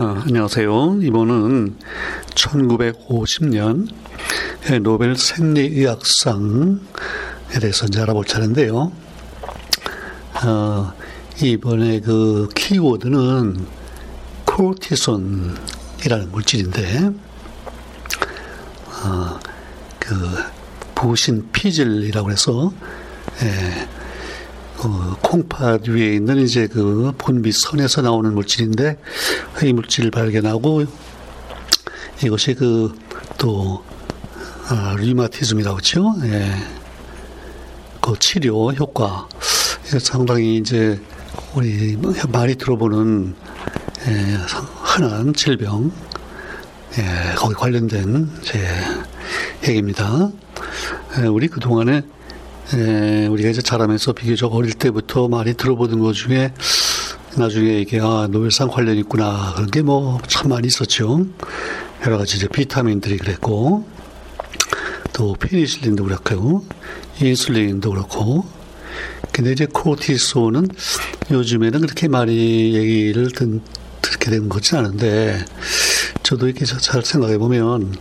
어, 안녕하세요. 이번은 1950년 노벨 생리의학상에 대해서 이제 알아볼 차례인데요. 어, 이번에 그 키워드는 코르티손이라는 물질인데, 어, 그 부신 피질이라고 해서 예, 그 콩팥 위에 있는 이제 그 본비 선에서 나오는 물질인데 이 물질을 발견하고 이것이 그또 아, 류마티즘이라고 그죠? 예. 그 치료 효과 상당히 이제 우리 많이 들어보는 예, 흔한 질병 예, 거기 관련된 제 얘기입니다. 예, 우리 그 동안에 예, 우리가 이제 자라면서 비교적 어릴 때부터 많이 들어보던 것 중에 나중에 이게 아, 노벨상 관련 있구나 그런 게 뭐 참 많이 있었죠. 여러 가지 이제 비타민들이 그랬고 또 페니실린도 그렇고 인슐린도 그렇고 근데 이제 코티소는 요즘에는 그렇게 많이 얘기를 듣, 듣게 된 것은 않은데 저도 이렇게 잘 생각해 보면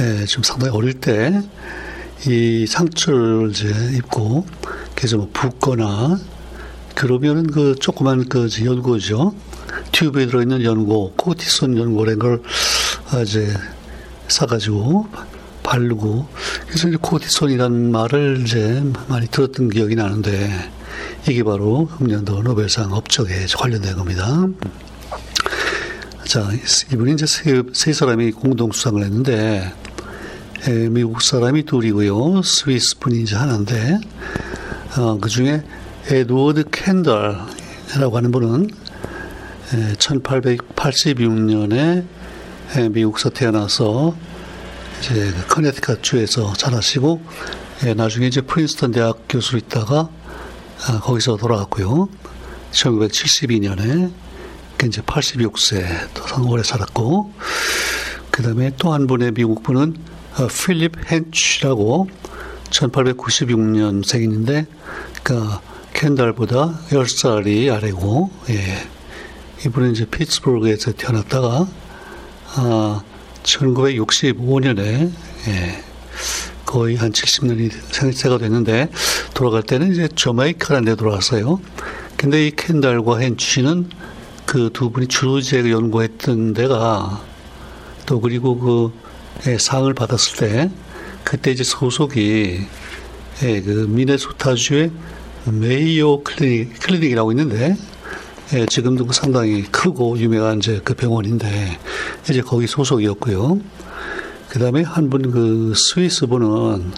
예, 좀 상당히 어릴 때 이 상처를 이제 입고 그래서 뭐 붓거나 그러면은 그 조그만 그 연고죠 튜브에 들어있는 연고 코티손 연고라는 걸 이제 사가지고 바르고 그래서 이제 코티손이라는 말을 이제 많이 들었던 기억이 나는데 이게 바로 금년도 노벨상 업적에 관련된 겁니다. 자, 이분이 이제 세, 세 사람이 공동 수상을 했는데 에, 미국 사람이 둘이고요, 스위스 이제 하나인데 어, 그 중에 에드워드 캔달이라고 하는 분은 1886년에 미국서 태어나서 이제 그 커네티컷 주에서 자라시고 나중에 이제 프린스턴 대학 교수로 있다가 아, 거기서 돌아갔고요. 1972년에 이제 86세 또 오래 살았고 그 다음에 또 한 분의 미국 분은 어, 필립 헨치라고 1896년 생인데 그러니까 캔달보다 10살이 아래고 예. 이분은 이제 피츠부르크에서 태어났다가 아, 1965년에 예, 거의 한 70년이 생세가 됐는데 돌아갈 때는 이제 저마이카라는 데 돌아왔어요. 근데 이 캔달과 헨치는 그 두 분이 주로 제 연구했던 데가 또 그리고 그 예, 상을 받았을 때 그때 이제 소속이 예, 그 미네소타주의 메이오 클리닉, 클리닉이라고 있는데 예, 지금도 그 상당히 크고 유명한 이제 그 병원인데 이제 거기 소속이었고요. 그 다음에 한 분 그 스위스 분은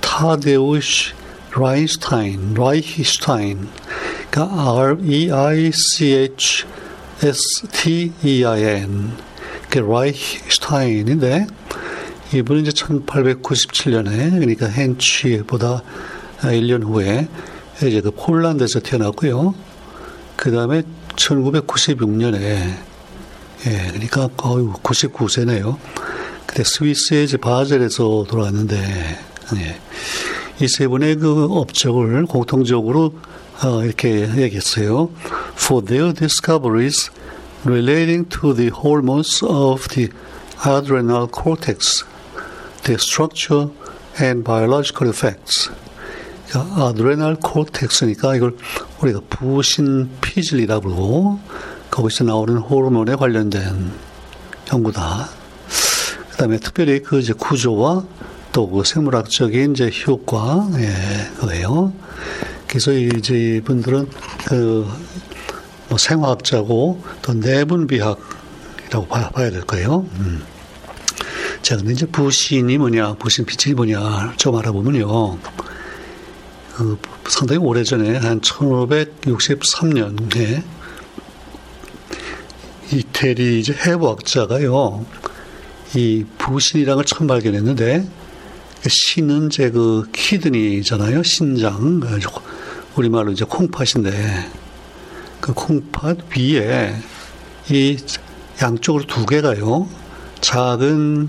타데우시 라인스타인, 라이히슈타인, 그러니까 R E I C H S T E I N, 그 라이히슈타인인데 이분은 이제 1897년에 그러니까 헨치보다 1년 후에 이제 그 폴란드에서 태어났고요. 그 다음에 1996년에 예, 그러니까 거의 99세네요. 그때 스위스의 이제 바젤에서 돌아왔는데 예, 이세 분의 그 업적을 공통적으로 어, 이렇게 얘기했어요. For their discoveries relating to the hormones of the adrenal cortex, the structure and biological effects. 그러니까 아드레날 코텍스니까 이걸 우리가 부신 피질이라 부르고 거기서 나오는 호르몬에 관련된 연구다. 그 다음에 특별히 그 이제 구조와 또 그 생물학적인 이제 효과, 예, 그거예요. 그래서 이제 이분들은 그 뭐 생화학자고 또 내분비학이라고 봐, 봐야 될 거예요. 음. 자, 근데 이제 부신이 뭐냐, 부신 피질이 뭐냐, 좀 알아보면요. 그 상당히 오래전에 한 1563년에 이태리 이제 해부학자가요, 이 부신이라는 걸 처음 발견했는데, 신은 이제 그 키드니잖아요. 신장. 우리말로 이제 콩팥인데, 그 콩팥 위에 이 양쪽으로 두 개가요, 작은,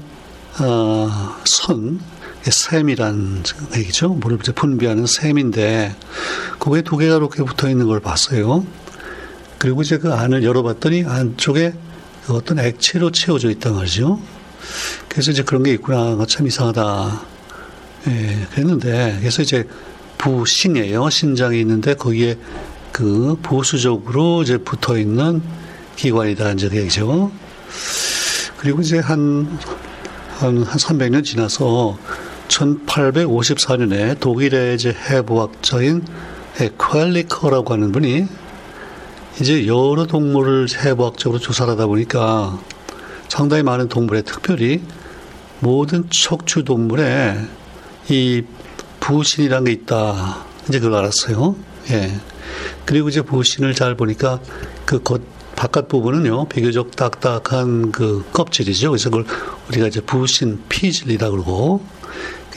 어, 선, 샘이란 얘기죠. 물을 분비하는 샘인데, 그게 두 개가 이렇게 붙어 있는 걸 봤어요. 그리고 이제 그 안을 열어봤더니 안쪽에 어떤 액체로 채워져 있단 말이죠. 그래서 이제 그런 게 있구나. 참 이상하다. 예, 그랬는데, 그래서 이제 부신이에요. 신장이 있는데 거기에 그 보수적으로 이제 붙어 있는 기관이다. 이제 그 얘기죠. 그리고 이제 한, 한, 한 300년 지나서 1854년에 독일의 이제 해부학자인 에퀄리커라고 하는 분이 이제 여러 동물을 해부학적으로 조사를 하다 보니까 상당히 많은 동물에 특별히 모든 척추 동물에 이 부신이라는 게 있다. 이제 그걸 알았어요. 예. 그리고 이제 부신을 잘 보니까 그 겉, 바깥 부분은요, 비교적 딱딱한 그 껍질이죠. 그래서 그걸 우리가 이제 부신 피질이라 그러고,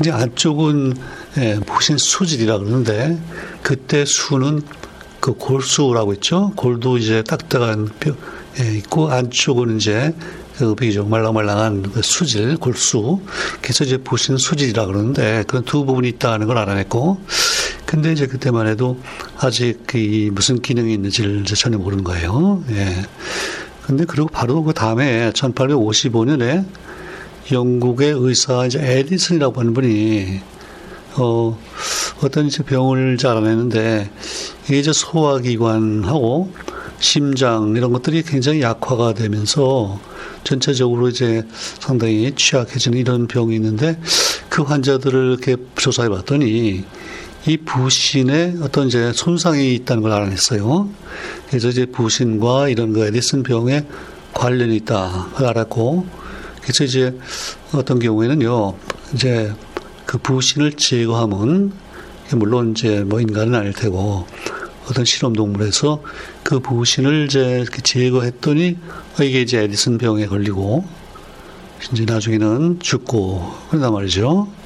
이제 안쪽은 예, 부신 수질이라 그러는데, 그때 수는 그 골수라고 있죠. 골도 이제 딱딱한 뼈, 예, 있고, 안쪽은 이제 그 비교적 말랑말랑한 그 수질, 골수. 그래서 이제 부신 수질이라 그러는데, 그런 두 부분이 있다는 걸 알아냈고, 근데 이제 그때만 해도 아직 그 무슨 기능이 있는지를 전혀 모르는 거예요. 예. 근데 그리고 바로 그 다음에 1855년에 영국의 의사 이제 에디슨이라고 하는 분이 어 어떤 이제 병을 알아내는데 이게 이제 소화기관하고 심장 이런 것들이 굉장히 약화가 되면서 전체적으로 이제 상당히 취약해지는 이런 병이 있는데 그 환자들을 이렇게 조사해 봤더니 이 부신에 어떤 이제 손상이 있다는 걸 알아냈어요. 그래서 이제 부신과 이런 그 에디슨 병에 관련이 있다. 를 알았고, 그래서 이제 어떤 경우에는요, 이제 그 부신을 제거하면, 물론 이제 뭐 인간은 아닐 테고, 어떤 실험 동물에서 그 부신을 이제 제거했더니, 어, 이게 이제 에디슨 병에 걸리고, 이제 나중에는 죽고, 그런단 말이죠.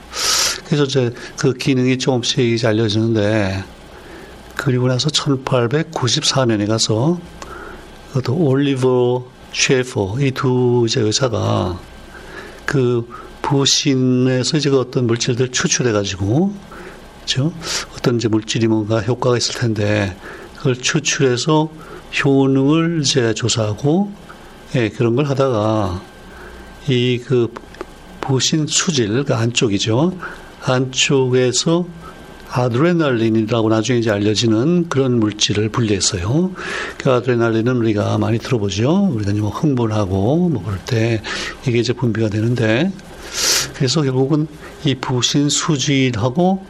그래서 이제 그 기능이 조금씩 이제 알려지는데, 그리고 나서 1894년에 가서, 또 올리버 쉐퍼, 이 두 이제 의사가 그 부신에서 이제 그 어떤 물질들 추출해 가지고, 그죠? 어떤 이제 물질이 뭔가 효과가 있을 텐데, 그걸 추출해서 효능을 이제 조사하고, 예, 그런 걸 하다가, 이 그 부신 수질, 그 안쪽이죠. 안쪽에서 아드레날린이라고 나중에 이제 알려지는 그런 물질을 분리했어요. 그 아드레날린은 우리가 많이 들어보죠. 우리가 뭐 흥분하고 뭐 그럴 때 이게 이제 분비가 되는데 그래서 결국은 이 부신 수질하고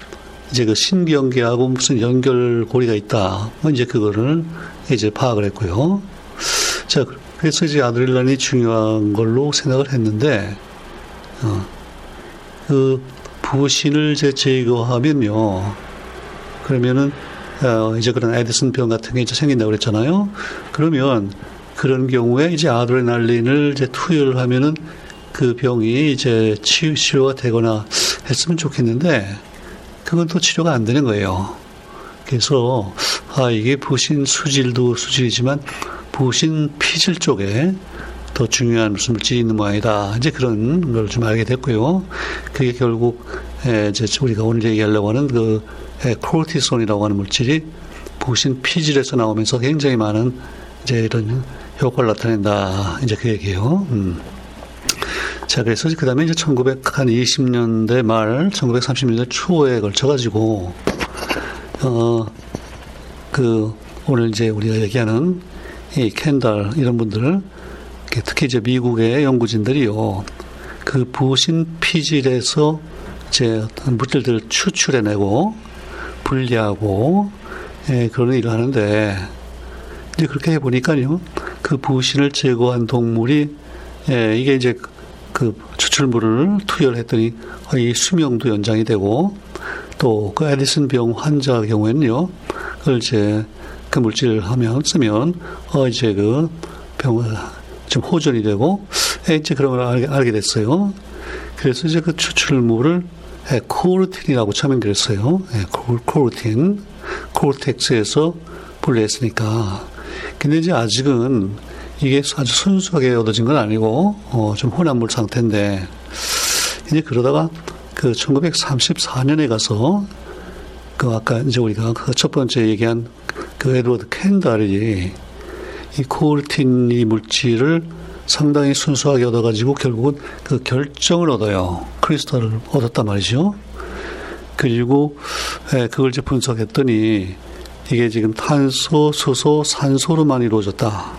이제 그 신경계하고 무슨 연결고리가 있다. 뭐 이제 그거를 이제 파악을 했고요. 자, 그래서 이제 아드레날린이 중요한 걸로 생각을 했는데, 어, 그 부신을 이제 제거하면요. 그러면은 어, 이제 그런 에디슨 병 같은 게 이제 생긴다고 그랬잖아요. 그러면 그런 경우에 이제 아드레날린을 이제 투여를 하면은 그 병이 이제 치, 치료가 되거나 했으면 좋겠는데 그건 또 치료가 안 되는 거예요. 그래서 아 이게 부신 수질도 수질이지만 부신 피질 쪽에 더 중요한 무슨 물질이 있는 모양이다. 이제 그런 걸 좀 알게 됐고요. 그게 결국 이제 우리가 오늘 얘기하려고 하는 그 코르티손이라고 하는 물질이 부신 피질에서 나오면서 굉장히 많은 이제 이런 효과를 나타낸다. 이제 그 얘기예요. 음. 자, 그래서 그 다음에 이제 1920년대 말, 1930년대 초에 걸쳐가지고, 어, 그, 오늘 이제 우리가 얘기하는 이 캔달, 이런 분들, 특히 이제 미국의 연구진들이요, 그 부신 피질에서 제 어떤 물질들을 추출해내고 분리하고 예, 그런 일을 하는데 이제 그렇게 해보니까요, 그 부신을 제거한 동물이 예, 이게 이제 그 추출물을 투여를 했더니 이 수명도 연장이 되고 또 그 에디슨 병 환자 경우에는요, 그걸 이제 그 물질을 하면 쓰면 어 이제 그 병을 좀 호전이 되고 이제 그런 걸 알게, 알게 됐어요. 그래서 이제 그 추출물을 코르틴이라고 처음엔 그랬어요. 코르틴, 코르텍스에서 분리했으니까. 근데 이제 아직은 이게 아주 순수하게 얻어진 건 아니고 어, 좀 혼합물 상태인데 이제 그러다가 그 1934년에 가서 그 아까 이제 우리가 그 첫 번째 얘기한 그 에드워드 캔달이 이 코르틴 이 물질을 상당히 순수하게 얻어가지고 결국은 그 결정을 얻어요. 크리스탈을 얻었단 말이죠. 그리고 예, 그걸 이제 분석했더니 이게 지금 탄소, 수소, 산소로만 이루어졌다.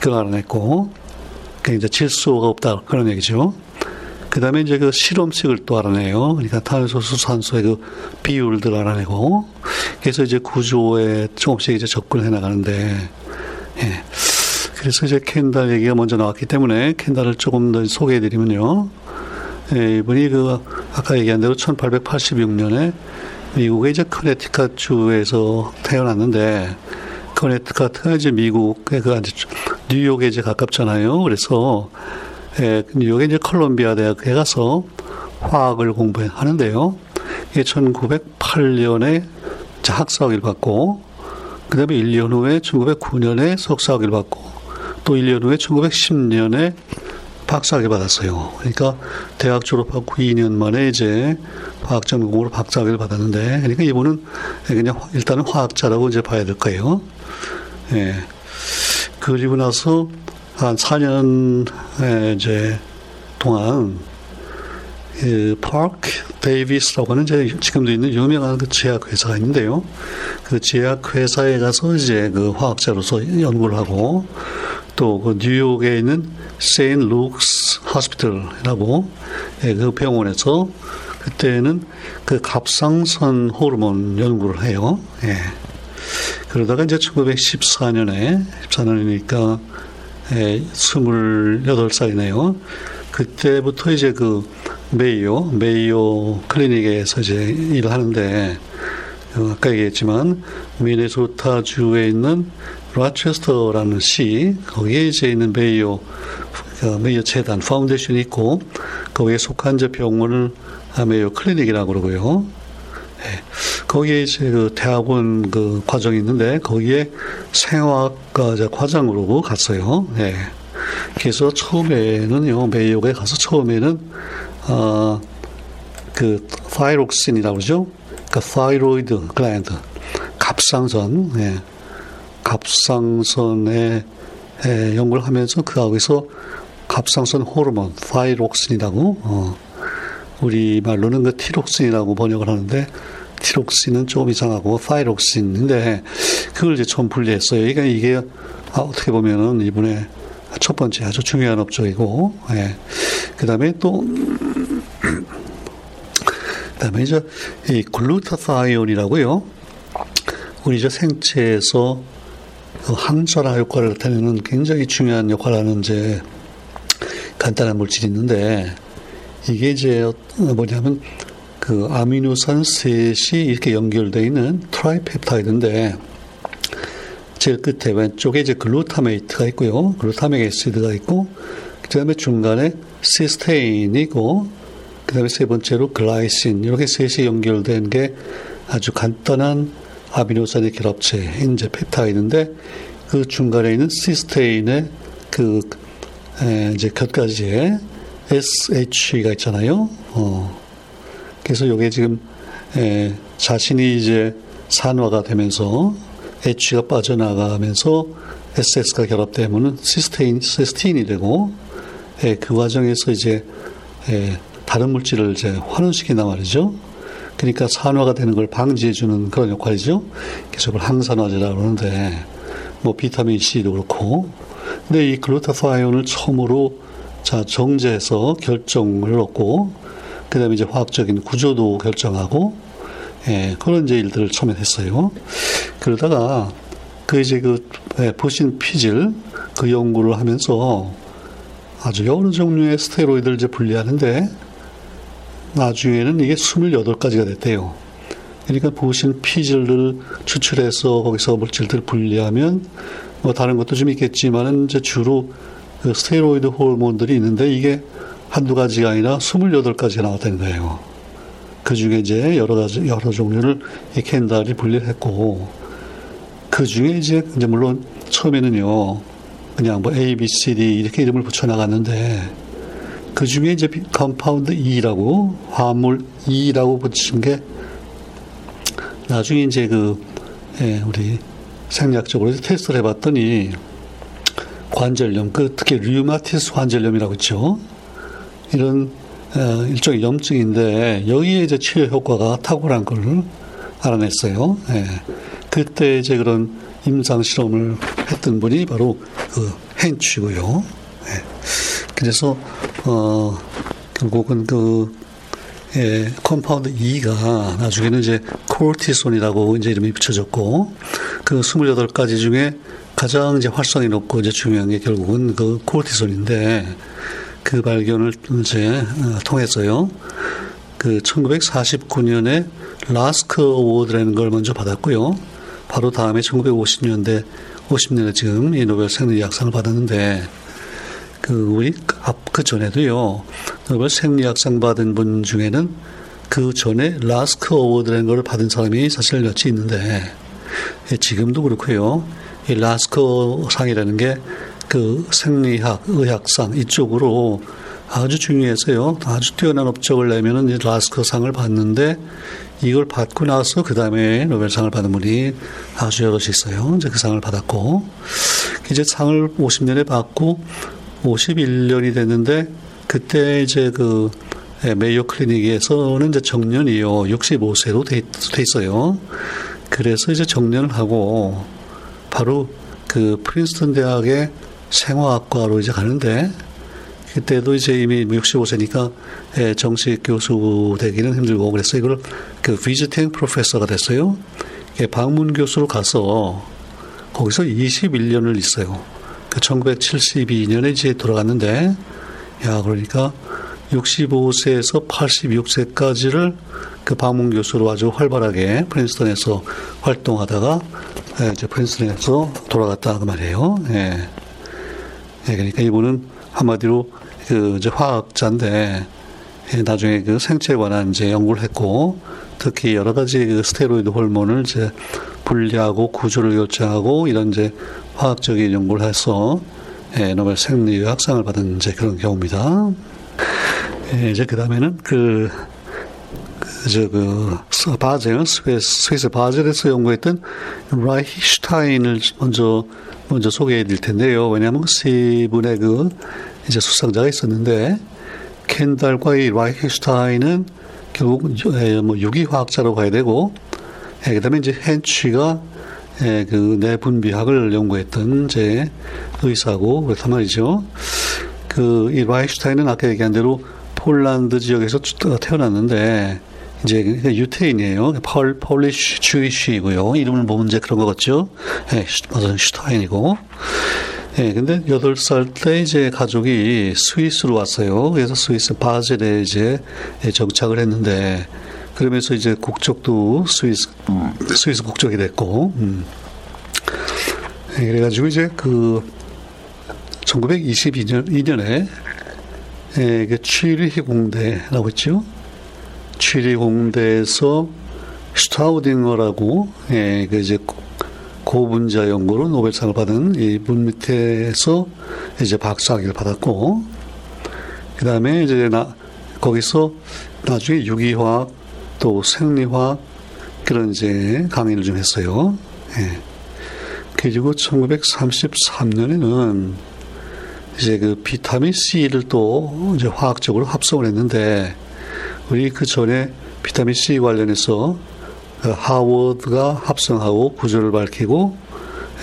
그걸 알아냈고, 그 이제 질소가 없다. 그런 얘기죠. 그 다음에 이제 그 실험식을 또 알아내요. 그러니까 탄소, 수, 산소의 그 비율들 알아내고, 그래서 이제 구조에 조금씩 이제 접근해 나가는데, 예. 그래서 이제 캔달 얘기가 먼저 나왔기 때문에 캔달을 조금 더 소개해 드리면요. 예, 이분이 그 아까 얘기한 대로 1886년에 미국의 이제 커네티컷 주에서 태어났는데 커네티컷가 이제 미국의 그 뉴욕에 이제 가깝잖아요. 그래서 예, 뉴욕에 이제 컬럼비아 대학에 가서 화학을 공부하는데요. 이게 1908년에 학사학위를 받고 그 다음에 1년 후에 1909년에 석사학위를 받고 또 1년 후에 1910년에 박사학위 받았어요. 그러니까 대학 졸업하고 2년 만에 이제 화학 전공으로 박사학위를 받았는데, 그러니까 이분은 그냥 일단은 화학자라고 이제 봐야 될 거예요. 예. 그리고 나서 한 4년 이제 동안 그 파크 데이비스라고 하는 지금도 있는 유명한 그 제약 회사가 있는데요. 그 제약 회사에 가서 이제 그 화학자로서 연구를 하고 또 그 뉴욕에 있는 세인 루크스 하스피털이라고 예, 그 병원에서 그때는 그 갑상선 호르몬 연구를 해요. 예. 그러다가 이제 1914년에 14년이니까 예, 28살이네요. 그때부터 이제 그 메이오, 메이오 클리닉에서 이제 일을 하는데 어, 아까 얘기했지만 미네소타주에 있는 로체스터라는 시 거기에 이제 있는 메이오 그 메이오 재단 foundation이 있고 거기에 속한 이제 병원을 메이오 클리닉이라고 그러고요. 네. 거기에 이제 그 대학원 그 과정이 있는데 거기에 생화학과 과장으로 갔어요. 네. 그래서 처음에는요 메이오에 가서 처음에는 어 그 thyroxine이라고 그러죠. 그 thyroid gland 갑상선 예. 갑상선에 에, 연구를 하면서 그 하고서 갑상선 호르몬 thyroxine이라고 어, 우리 말로는 그 티록신이라고 번역을 하는데 티록신은 조금 이상하고 thyroxine인데 그걸 이제 처음 분리했어요. 그러니까 이게 아, 어떻게 보면은 이분의 첫 번째 아주 중요한 업적이고 예. 그다음에 또 그다음에 이제 이 glutathione이라고요. 우리 저 생체에서 그 항산화 효과를 나타내는 굉장히 중요한 역할을 하는 이제 간단한 물질이 있는데 이게 이제 뭐냐면 그 아미노산 셋이 이렇게 연결되어 있는 tripeptide인데 제일 끝에 왼쪽에 이제 glutamate가 있고요. glutamic acid가 있고 그다음에 중간에 시스테인이 있고 그 다음에 세 번째로 glycine 이렇게 셋이 연결된 게 아주 간단한 아미노산의 결합체인 이제 펩타이드인데 그 중간에 있는 시스테인의 그 에, 이제 곁가지에 SH가 있잖아요. 어. 그래서 이게 지금 에, 자신이 이제 산화가 되면서 H가 빠져나가면서 SS가 결합되면은 시스테인, 시스테인이 되고 에, 그 과정에서 이제 에, 다른 물질을 이제 환원시킨단 말이죠. 그러니까 산화가 되는 걸 방지해 주는 그런 역할이죠. 그래서 그걸 항산화제라고 그러는데, 뭐 비타민 C도 그렇고. 근데 이 글루타사이온을 처음으로 자, 정제해서 결정을 얻고, 그 다음에 이제 화학적인 구조도 결정하고, 예, 그런 이제 일들을 처음에 했어요. 그러다가, 그 이제 그, 예, 부신 피질, 그 연구를 하면서 아주 여러 종류의 스테로이드를 이제 분리하는데, 나중에는 이게 28가지가 됐대요. 그러니까 보신 피질을 추출해서 거기서 물질들을 분리하면 뭐 다른 것도 좀 있겠지만은 이제 주로 그 스테로이드 호르몬들이 있는데 이게 한두 가지가 아니라 28가지가 나왔다는 거예요. 그 중에 이제 여러 가지, 여러 종류를 이 켄달이 분리를 했고, 그 중에 이제, 이제 물론 처음에는요, 그냥 뭐 A, B, C, D 이렇게 이름을 붙여나갔는데, 그 중에 이제 compound E라고 화합물 E라고 붙인 게 나중에 이제 그 예, 우리 생리학적으로 테스트를 해봤더니 관절염, 그 특히 류마티스 관절염이라고 있죠. 이런 어, 일종의 염증인데 여기에 이제 치료 효과가 탁월한 걸 알아냈어요. 예. 그때 이제 그런 임상 실험을 했던 분이 바로 그 헨취고요. 예. 그래서 어 결국은 그 예, compound E가 나중에는 이제 코르티손이라고 이제 이름이 붙여졌고 그 28가지 중에 가장 이제 활성이 높고 이제 중요한 게 결국은 그 코르티손인데 그 발견을 이제 어, 통해서요. 그 1949년에 라스크 어워드라는 걸 먼저 받았고요. 바로 다음에 1950년대 50년에 지금 이 노벨 생리학상을 받았는데 그 우리 앞그 전에도요. 노벨 생리학상 받은 분 중에는 그 전에 Lasker Award라는 걸 받은 사람이 사실 몇이 있는데 예, 지금도 그렇고요. 이 라스크 상이라는 게 그 생리학, 의학상 이쪽으로 아주 중요해서요. 아주 뛰어난 업적을 내면은 이제 라스크 상을 받는데 이걸 받고 나서 그 다음에 노벨상을 받은 분이 아주 여럿이 있어요. 이제 그 상을 받았고 이제 상을 50년에 받고 51년이 됐는데 그때 이제 그 메이오 클리닉에서는 이제 정년이요 65세로 돼, 돼 있어요. 그래서 이제 정년을 하고 바로 그 프린스턴 대학의 생화학과로 이제 가는데 그때도 이제 이미 65세니까 예, 정식 교수 되기는 힘들고 그래서 이걸 그 비지팅 프로페서가 됐어요. 예, 방문 교수로 가서 거기서 21년을 있어요. 그 1972년에 이제 돌아갔는데 야 그러니까 65세에서 86세까지를 그 방문 교수로 아주 활발하게 프린스턴에서 활동하다가 예, 이제 프린스턴에서 돌아갔다 그 말이에요. 예. 예, 그러니까 이분은 한마디로 그 이제 화학자인데 예, 나중에 그 생체에 관한 이제 연구를 했고 특히 여러 가지 그 스테로이드 호르몬을 이제 분리하고 구조를 결정하고 이런 이제 화학적인 연구를 해서 예, 노벨 생리학상을 받은 이제 그런 경우입니다. 예, 이제 그 다음에는 그, 그, 그, 바젤, 스위스, 스위스 바젤에서 연구했던 라이히슈타인을 먼저 먼저 소개해 드릴 텐데요. 왜냐하면 세 분의 그 이제 수상자가 있었는데 켄달과 이 라이히슈타인은 결국 예, 뭐 유기화학자로 가야 되고 예, 그다음에 이제 헨취가 예, 그 내분비학을 연구했던 이제 의사고 그렇단 말이죠. 그 이 라이히슈타인은 아까 얘기한 대로 폴란드 지역에서 태어났는데 이제 유태인이에요. Pol, Polish Jewish이고요. 이름을 보면 이제 그런 것 같죠. 예, 맞아요. 슈타인이고. 예, 근데 여덟 살 때 이제 가족이 스위스로 왔어요. 그래서 스위스 바젤에 이제 정착을 했는데, 그러면서 이제 국적도 스위스, 스위스 국적이 됐고, 음. 예, 그래가지고 이제 그 1922년, 2년에 예, 그 취리히 공대라고 했죠. 취리 공대에서 슈타우딩어라고 예, 그 이제 고분자 연구로 노벨상을 받은 이분 밑에서 이제 박사학위를 받았고 그 다음에 이제 나 거기서 나중에 유기화학 또 생리화학 그런 이제 강의를 좀 했어요. 예. 그리고 1933년에는 이제 그 비타민 C를 또 이제 화학적으로 합성을 했는데 우리 그 전에 비타민 C 관련해서 그 하워드가 합성하고 구조를 밝히고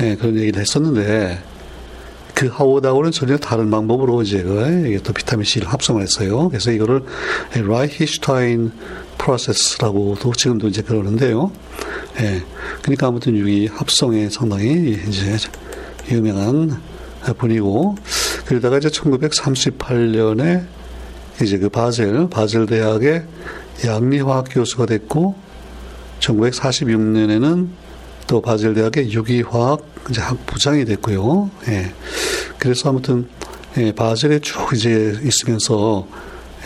예, 그런 얘기를 했었는데 그 하워드하고는 전혀 다른 방법으로 이제 그또 비타민 C를 합성을 했어요. 그래서 이거를 라이히슈타인 프로세스라고도 지금도 이제 그러는데요. 예, 그러니까 아무튼 유기 합성에 상당히 이제 유명한 분이고 그러다가 이제 1938년에 이제 그 바젤, 바젤 대학의 양리화학 교수가 됐고, 1946년에는 또 바젤 대학의 유기화학 이제 학부장이 됐고요. 예. 그래서 아무튼 예, 바젤에 쭉 이제 있으면서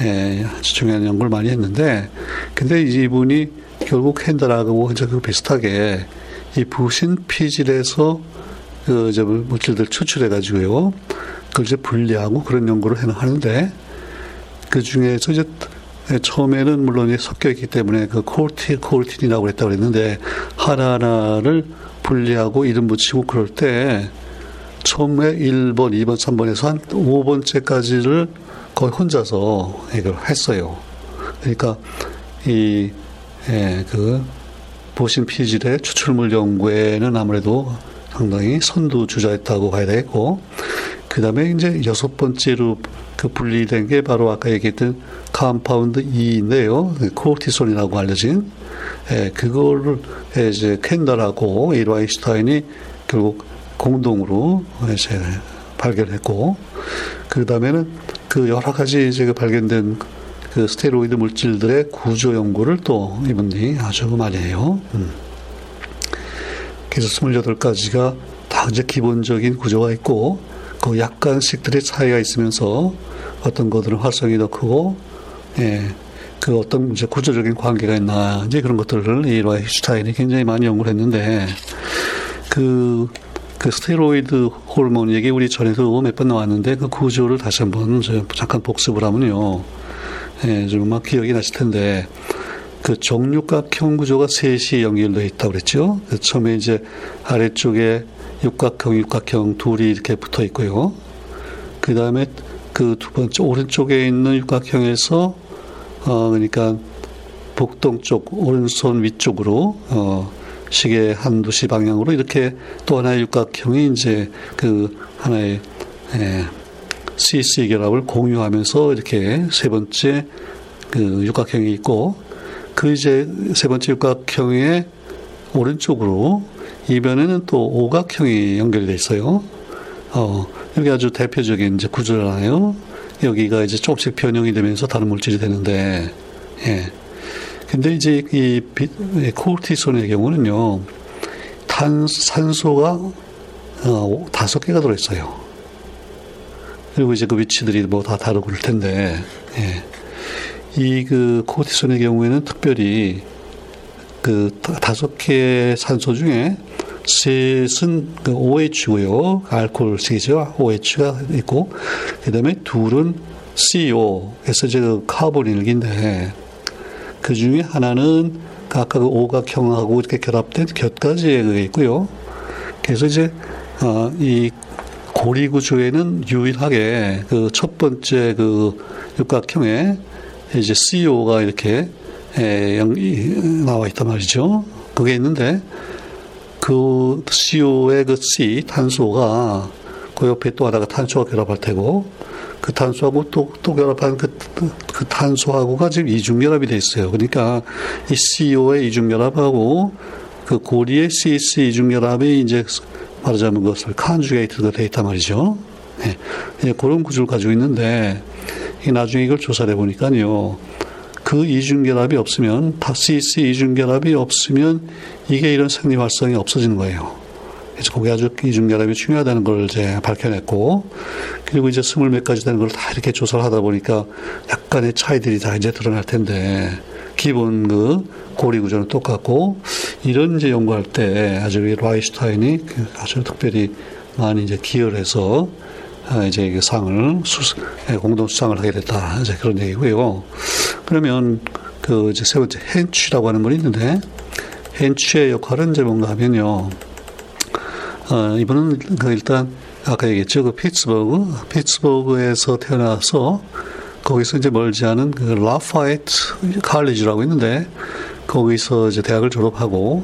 예, 중요한 연구를 많이 했는데, 근데 이분이 결국 핸들하고 이제 그 비슷하게 이 부신 피질에서 그 이제 물질들 추출해 가지고요, 그걸 이제 분리하고 그런 연구를 하는데, 그 중에서 이제 처음에는 물론 섞여 있기 때문에 그 코르티, 코르틴이라고 그랬다고 그랬는데 하나하나를 분리하고 이름 붙이고 그럴 때 처음에 1번, 2번, 3번에서 한 5번째까지를 거의 혼자서 이걸 했어요. 그러니까 이, 예, 그, 보신 피질의 추출물 연구에는 아무래도 상당히 선두주자였다고 봐야 되겠고, 그 다음에 이제 여섯 번째로 그 분리된 게 바로 아까 얘기했던 compound E인데요. 코르티손이라고 알려진. 예, 그거를 이제 켄달하고 이 라이히슈타인이 결국 공동으로 이제 발견했고, 그 다음에는 그 여러 가지 이제 그 발견된 그 스테로이드 물질들의 구조 연구를 또 이분이 아주 많이 해요. 음. 그래서 28가지가 다 이제 기본적인 구조가 있고, 그 약간씩들의 차이가 있으면서 어떤 것들은 활성이 더 크고, 예, 그 어떤 이제 구조적인 관계가 있나, 이제 그런 것들을 이 라이슈타인이 굉장히 많이 연구를 했는데, 그, 그 스테로이드 호르몬 얘기 우리 전에도 몇 번 나왔는데 그 구조를 다시 한번 잠깐 복습을 하면요. 예, 좀 막 기억이 나실 텐데 그 정육각형 구조가 셋이 연결되어 있다고 그랬죠. 그 처음에 이제 아래쪽에 육각형, 육각형 둘이 이렇게 붙어 있고요. 그 다음에 그 두 번째 오른쪽에 있는 육각형에서 어 그러니까 북동쪽 오른손 위쪽으로 어 시계 한두 시 방향으로 이렇게 또 하나의 육각형이 이제 그 하나의 예, CC 결합을 공유하면서 이렇게 세 번째 그 육각형이 있고 그 이제 세 번째 육각형의 오른쪽으로 이변에는 또 오각형이 연결이 돼 있어요. 어, 여기 아주 대표적인 이제 구조잖아요. 여기가 이제 조금씩 변형이 되면서 다른 물질이 되는데, 예. 근데 이제 이 코르티손의 경우는요, 탄, 산소가 어, 다섯 개가 들어있어요. 그리고 이제 그 위치들이 뭐 다 다르고 그럴 텐데, 예. 이 그 코르티손의 경우에는 특별히 그 다섯 개의 산소 중에 셋은 그 OH고요. 알코올식이죠. OH가 있고, 그 다음에 둘은 CO, 그래서 이제 그 카본 일기인데, 그 중에 하나는 그 오각형하고 이렇게 결합된 곁가지에 있고요. 그래서 이제, 어, 이 고리 구조에는 유일하게 그 첫 번째 그 육각형에 이제 CO가 이렇게 에, 나와 있단 말이죠. 그게 있는데, 그 CO의 그 C, 탄소가 그 옆에 또 하나가 탄소가 결합할 테고, 그 탄소하고 또, 또 결합한 그, 그 탄소하고가 지금 이중결합이 돼 있어요. 그러니까 이 CO의 이중결합하고 그 고리의 CC 이중결합이 이제 말하자면 그것을 conjugate가 돼 있단 말이죠. 네. 네, 그런 구조를 가지고 있는데, 나중에 이걸 조사해 보니까요. 그 이중결합이 없으면, 다 CC 이중결합이 없으면 이게 이런 생리 활성이 없어지는 거예요. 그래서 그게 아주 이중결합이 중요하다는 걸 이제 밝혀냈고, 그리고 이제 스물 몇 가지 되는 걸 다 이렇게 조사를 하다 보니까 약간의 차이들이 다 이제 드러날 텐데, 기본 그 고리 구조는 똑같고, 이런 이제 연구할 때 아주 라이슈타인이 그 아주 특별히 많이 이제 기여를 해서 아, 이제 그 상을 수, 예, 공동 수상을 하게 됐다. 이제 그런 얘기고요. 그러면 그 이제 세 번째 헨취라고 하는 분이 있는데 헨취의 역할은 이제 뭔가 하면요. 어, 이분은 그 일단 아까 얘기했죠. 그 피츠버그, 피츠버그에서 태어나서 거기서 이제 멀지 않은 그 라파에트 칼리지라고 있는데 거기서 이제 대학을 졸업하고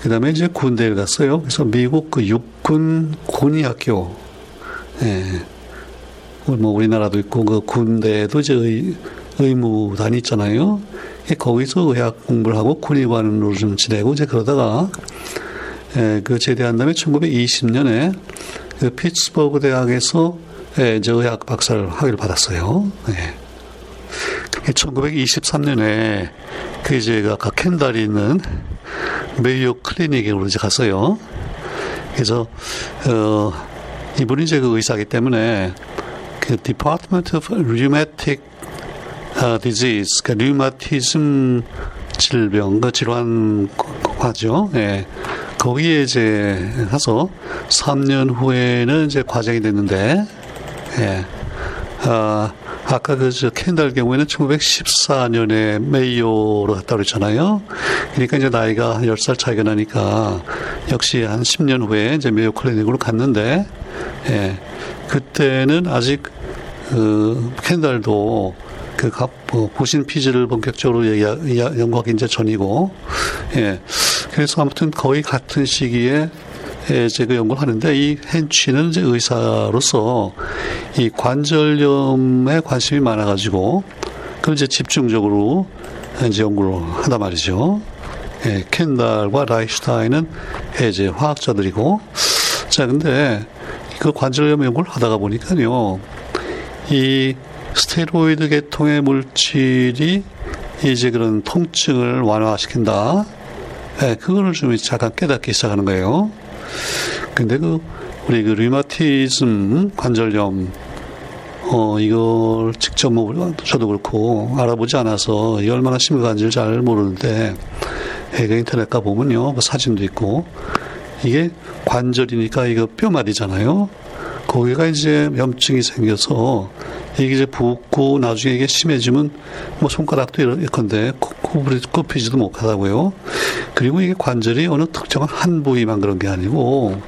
그 다음에 이제 군대를 갔어요. 그래서 미국 그 육군 군의학교, 예. 뭐 우리나라도 있고 그 군대도 이제 의, 의무단이 있잖아요. 거기서 의학 공부를 하고 군의관으로 좀 지내고 이제 그러다가 예, 그 제대한 다음에 1920년에 그 피츠버그 대학에서 예, 이제 의학 박사를 학위를 받았어요. 예. 1923년에 그 이제 아까 캔달이 있는 메이오 클리닉으로 이제 갔어요. 그래서 어 이분이 이제 그 의사기 때문에 그 Department of Rheumatic Disease, 그 류마티즘 질병, 그 질환과죠. 예. 거기에 이제 가서 3년 후에는 이제 과정이 됐는데, 예. 아, 아까 그 저 캔달 경우에는 1914년에 메이오로 갔다 그랬잖아요. 그러니까 이제 나이가 10살 차이가 나니까 역시 한 10년 후에 이제 메이오 클리닉으로 갔는데 예. 그때는 아직 그 캔달도 그 뭐, 보신 피지를 본격적으로 연구하기 이제 전이고, 예. 그래서 아무튼 거의 같은 시기에 예, 이제 그 연구를 하는데 이 헨취는 이제 의사로서 이 관절염에 관심이 많아가지고 그걸 이제 집중적으로 이제 연구를 하다 말이죠. 예, 켄달과 라이슈타인은 이제 화학자들이고 자 근데 그 관절염 연구를 하다가 보니까요 이 스테로이드 계통의 물질이 이제 그런 통증을 완화시킨다. 예, 그거를 좀 잠깐 깨닫기 시작하는 거예요. 근데 그 우리 그 류마티즘 관절염 어 이걸 직접 뭐 저도 그렇고 알아보지 않아서 이 얼마나 심각한지를 잘 모르는데 예, 그 인터넷 가 보면요 뭐 사진도 있고 이게 관절이니까 이거 뼈마디잖아요. 거기가 이제 염증이 생겨서 이게 이제 붓고 나중에 이게 심해지면 뭐 손가락도 이렇건데 굽이 굽히지도 못하다고요. 그리고 이게 관절이 어느 특정한 한 부위만 그런 게 아니고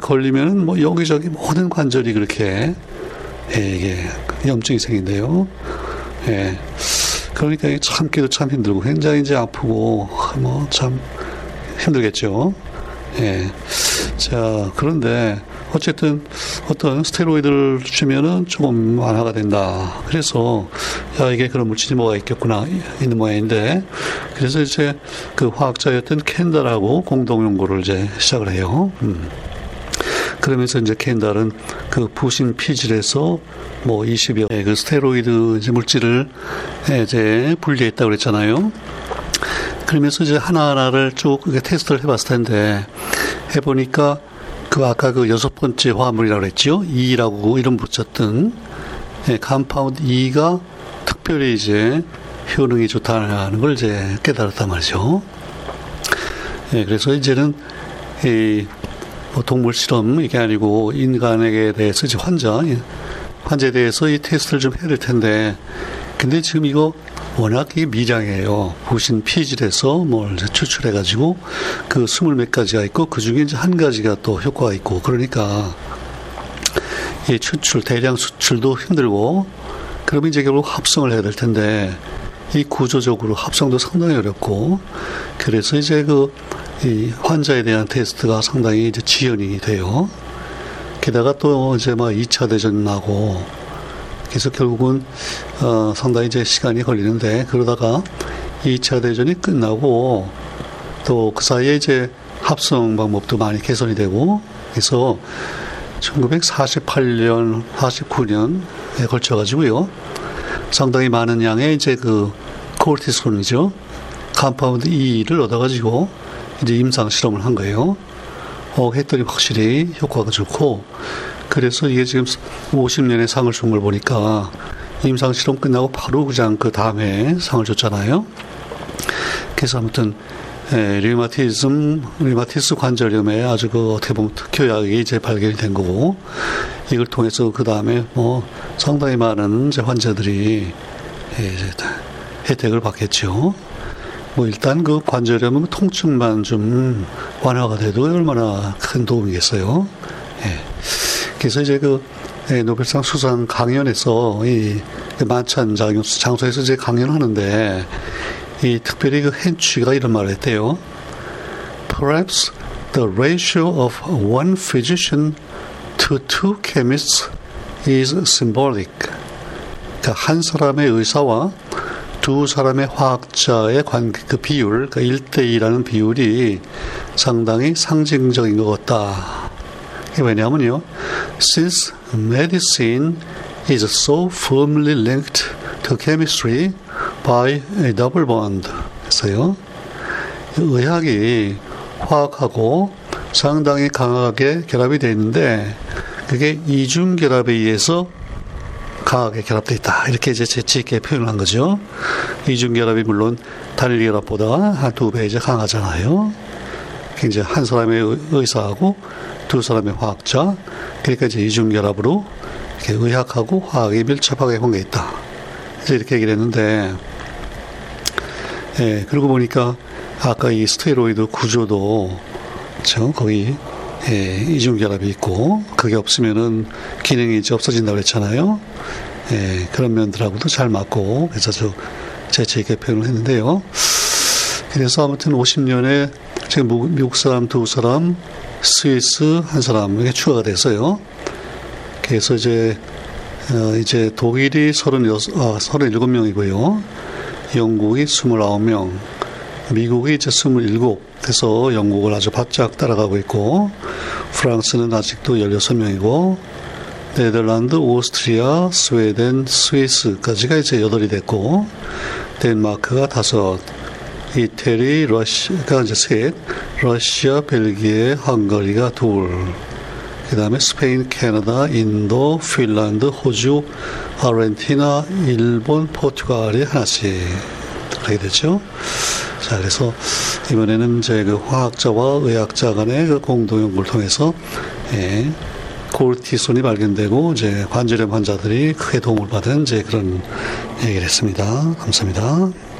걸리면은 뭐 여기저기 모든 관절이 그렇게 예, 이게 염증이 생긴대요. 예. 그러니까 참기도 참 힘들고 굉장히 이제 아프고 뭐 참 힘들겠죠. 예. 자, 그런데 어쨌든 어떤 스테로이드를 주면은 조금 완화가 된다. 그래서 야 이게 그런 물질이 뭐가 있겠구나 있는 모양인데 그래서 이제 그 화학자였던 캔달하고 공동 연구를 이제 시작을 해요. 음. 그러면서 이제 캔달은 그 부신 피질에서 뭐 20여 그 스테로이드 이제 물질을 이제 분리했다고 그랬잖아요. 그러면서 이제 하나하나를 쭉 테스트를 해봤을 텐데 해보니까 그 아까 그 여섯 번째 화합물이라고 그랬죠. E라고 이름 붙였던 예, compound E가 특별히 이제 효능이 좋다는 걸 이제 깨달았단 말이죠. 예, 그래서 이제는 이 뭐 동물 실험 이게 아니고 인간에게 대해서 이제 환자 예, 환자에 대해서 이 테스트를 좀 해야 될 텐데 근데 지금 이거 워낙 이 미량해요. 부신 피질에서 뭘 추출해가지고 그 스물 몇 가지가 있고 그 중에 이제 한 가지가 또 효과가 있고 그러니까 이 추출, 대량 수출도 힘들고 그러면 이제 결국 합성을 해야 될 텐데 이 구조적으로 합성도 상당히 어렵고 그래서 이제 그 이 환자에 대한 테스트가 상당히 이제 지연이 돼요. 게다가 또 이제 막 2차 대전 나고 그래서 결국은 어, 상당히 이제 시간이 걸리는데 그러다가 2차 대전이 끝나고 또 그 사이에 이제 합성 방법도 많이 개선이 되고 그래서 1948년, 49년에 걸쳐 가지고요. 상당히 많은 양의 이제 그 코르티손이죠. compound E를 얻어 가지고 이제 임상 실험을 한 거예요. 어, 했더니 확실히 효과가 좋고 그래서 이게 지금 50년의 상을 준 걸 보니까 임상 실험 끝나고 바로 그냥 그 다음에 상을 줬잖아요. 그래서 아무튼 에, 류마티즘, 류마티스 관절염에 아주 그 어떻게 보면 특효약이 이제 발견이 된 거고 이걸 통해서 그 다음에 뭐 상당히 많은 이제 환자들이 예, 혜택을 받겠죠. 뭐 일단 그 관절염은 통증만 좀 완화가 돼도 얼마나 큰 도움이겠어요. 예. 그래서 이제 그 예, 노벨상 수상 강연에서 이그 만찬 장소에서 이제 강연하는데 이 특별히 그 헨취가 이런 말을 했대요. Perhaps the ratio of one physician to two chemists is symbolic. 그러니까 한 사람의 의사와 두 사람의 화학자의 관계, 그 비율, 그 1대2라는 비율이 상당히 상징적인 것 같다. 왜냐하면요. Since medicine is so firmly linked to chemistry by a double bond. 그래서요. 의학이 화학하고 상당히 강하게 결합이 되어 있는데 그게 이중 결합에 의해서 강하게 결합되어 있다. 이렇게 이제 재치 있게 표현을 한 거죠. 이중 결합이 물론 단일 결합보다 한 두 배 이제 강하잖아요. 이제 한 사람의 의사하고 두 사람의 화학자, 그러니까 이제 이중결합으로 이렇게 의학하고 화학이 밀접하게 관계 있다. 이제 이렇게 얘기를 했는데, 예, 그러고 보니까 아까 이 스테로이드 구조도, 저 거기 예, 이중결합이 있고 그게 없으면은 기능이 이제 없어진다고 했잖아요. 예, 그런 면들하고도 잘 맞고 그래서 저 재치 있게 표현을 했는데요. 그래서 아무튼 50년에 무- 미국 사람 두 사람, 스위스 한 사람 이게 추가가 됐어요. 그래서 이제 어, 이제 독일이 36, 아, 37명이고요. 영국이 29명, 미국이 이제 27, 그래서 영국을 아주 바짝 따라가고 있고, 프랑스는 아직도 16명이고, 네덜란드, 오스트리아, 스웨덴, 스위스까지가 이제 8이 됐고, 덴마크가 다섯, 이태리, 러시아가 이제 셋, 러시아, 벨기에, 헝가리가 둘, 그 다음에 스페인, 캐나다, 인도, 핀란드, 호주, 아르헨티나, 일본, 포르투갈이 하나씩 하게 되죠. 자, 그래서 이번에는 이제 그 화학자와 의학자 간의 그 공동 연구를 통해서 예, 골티손이 발견되고 이제 관절염 환자들이 크게 도움을 받은 이제 그런 얘기를 했습니다. 감사합니다.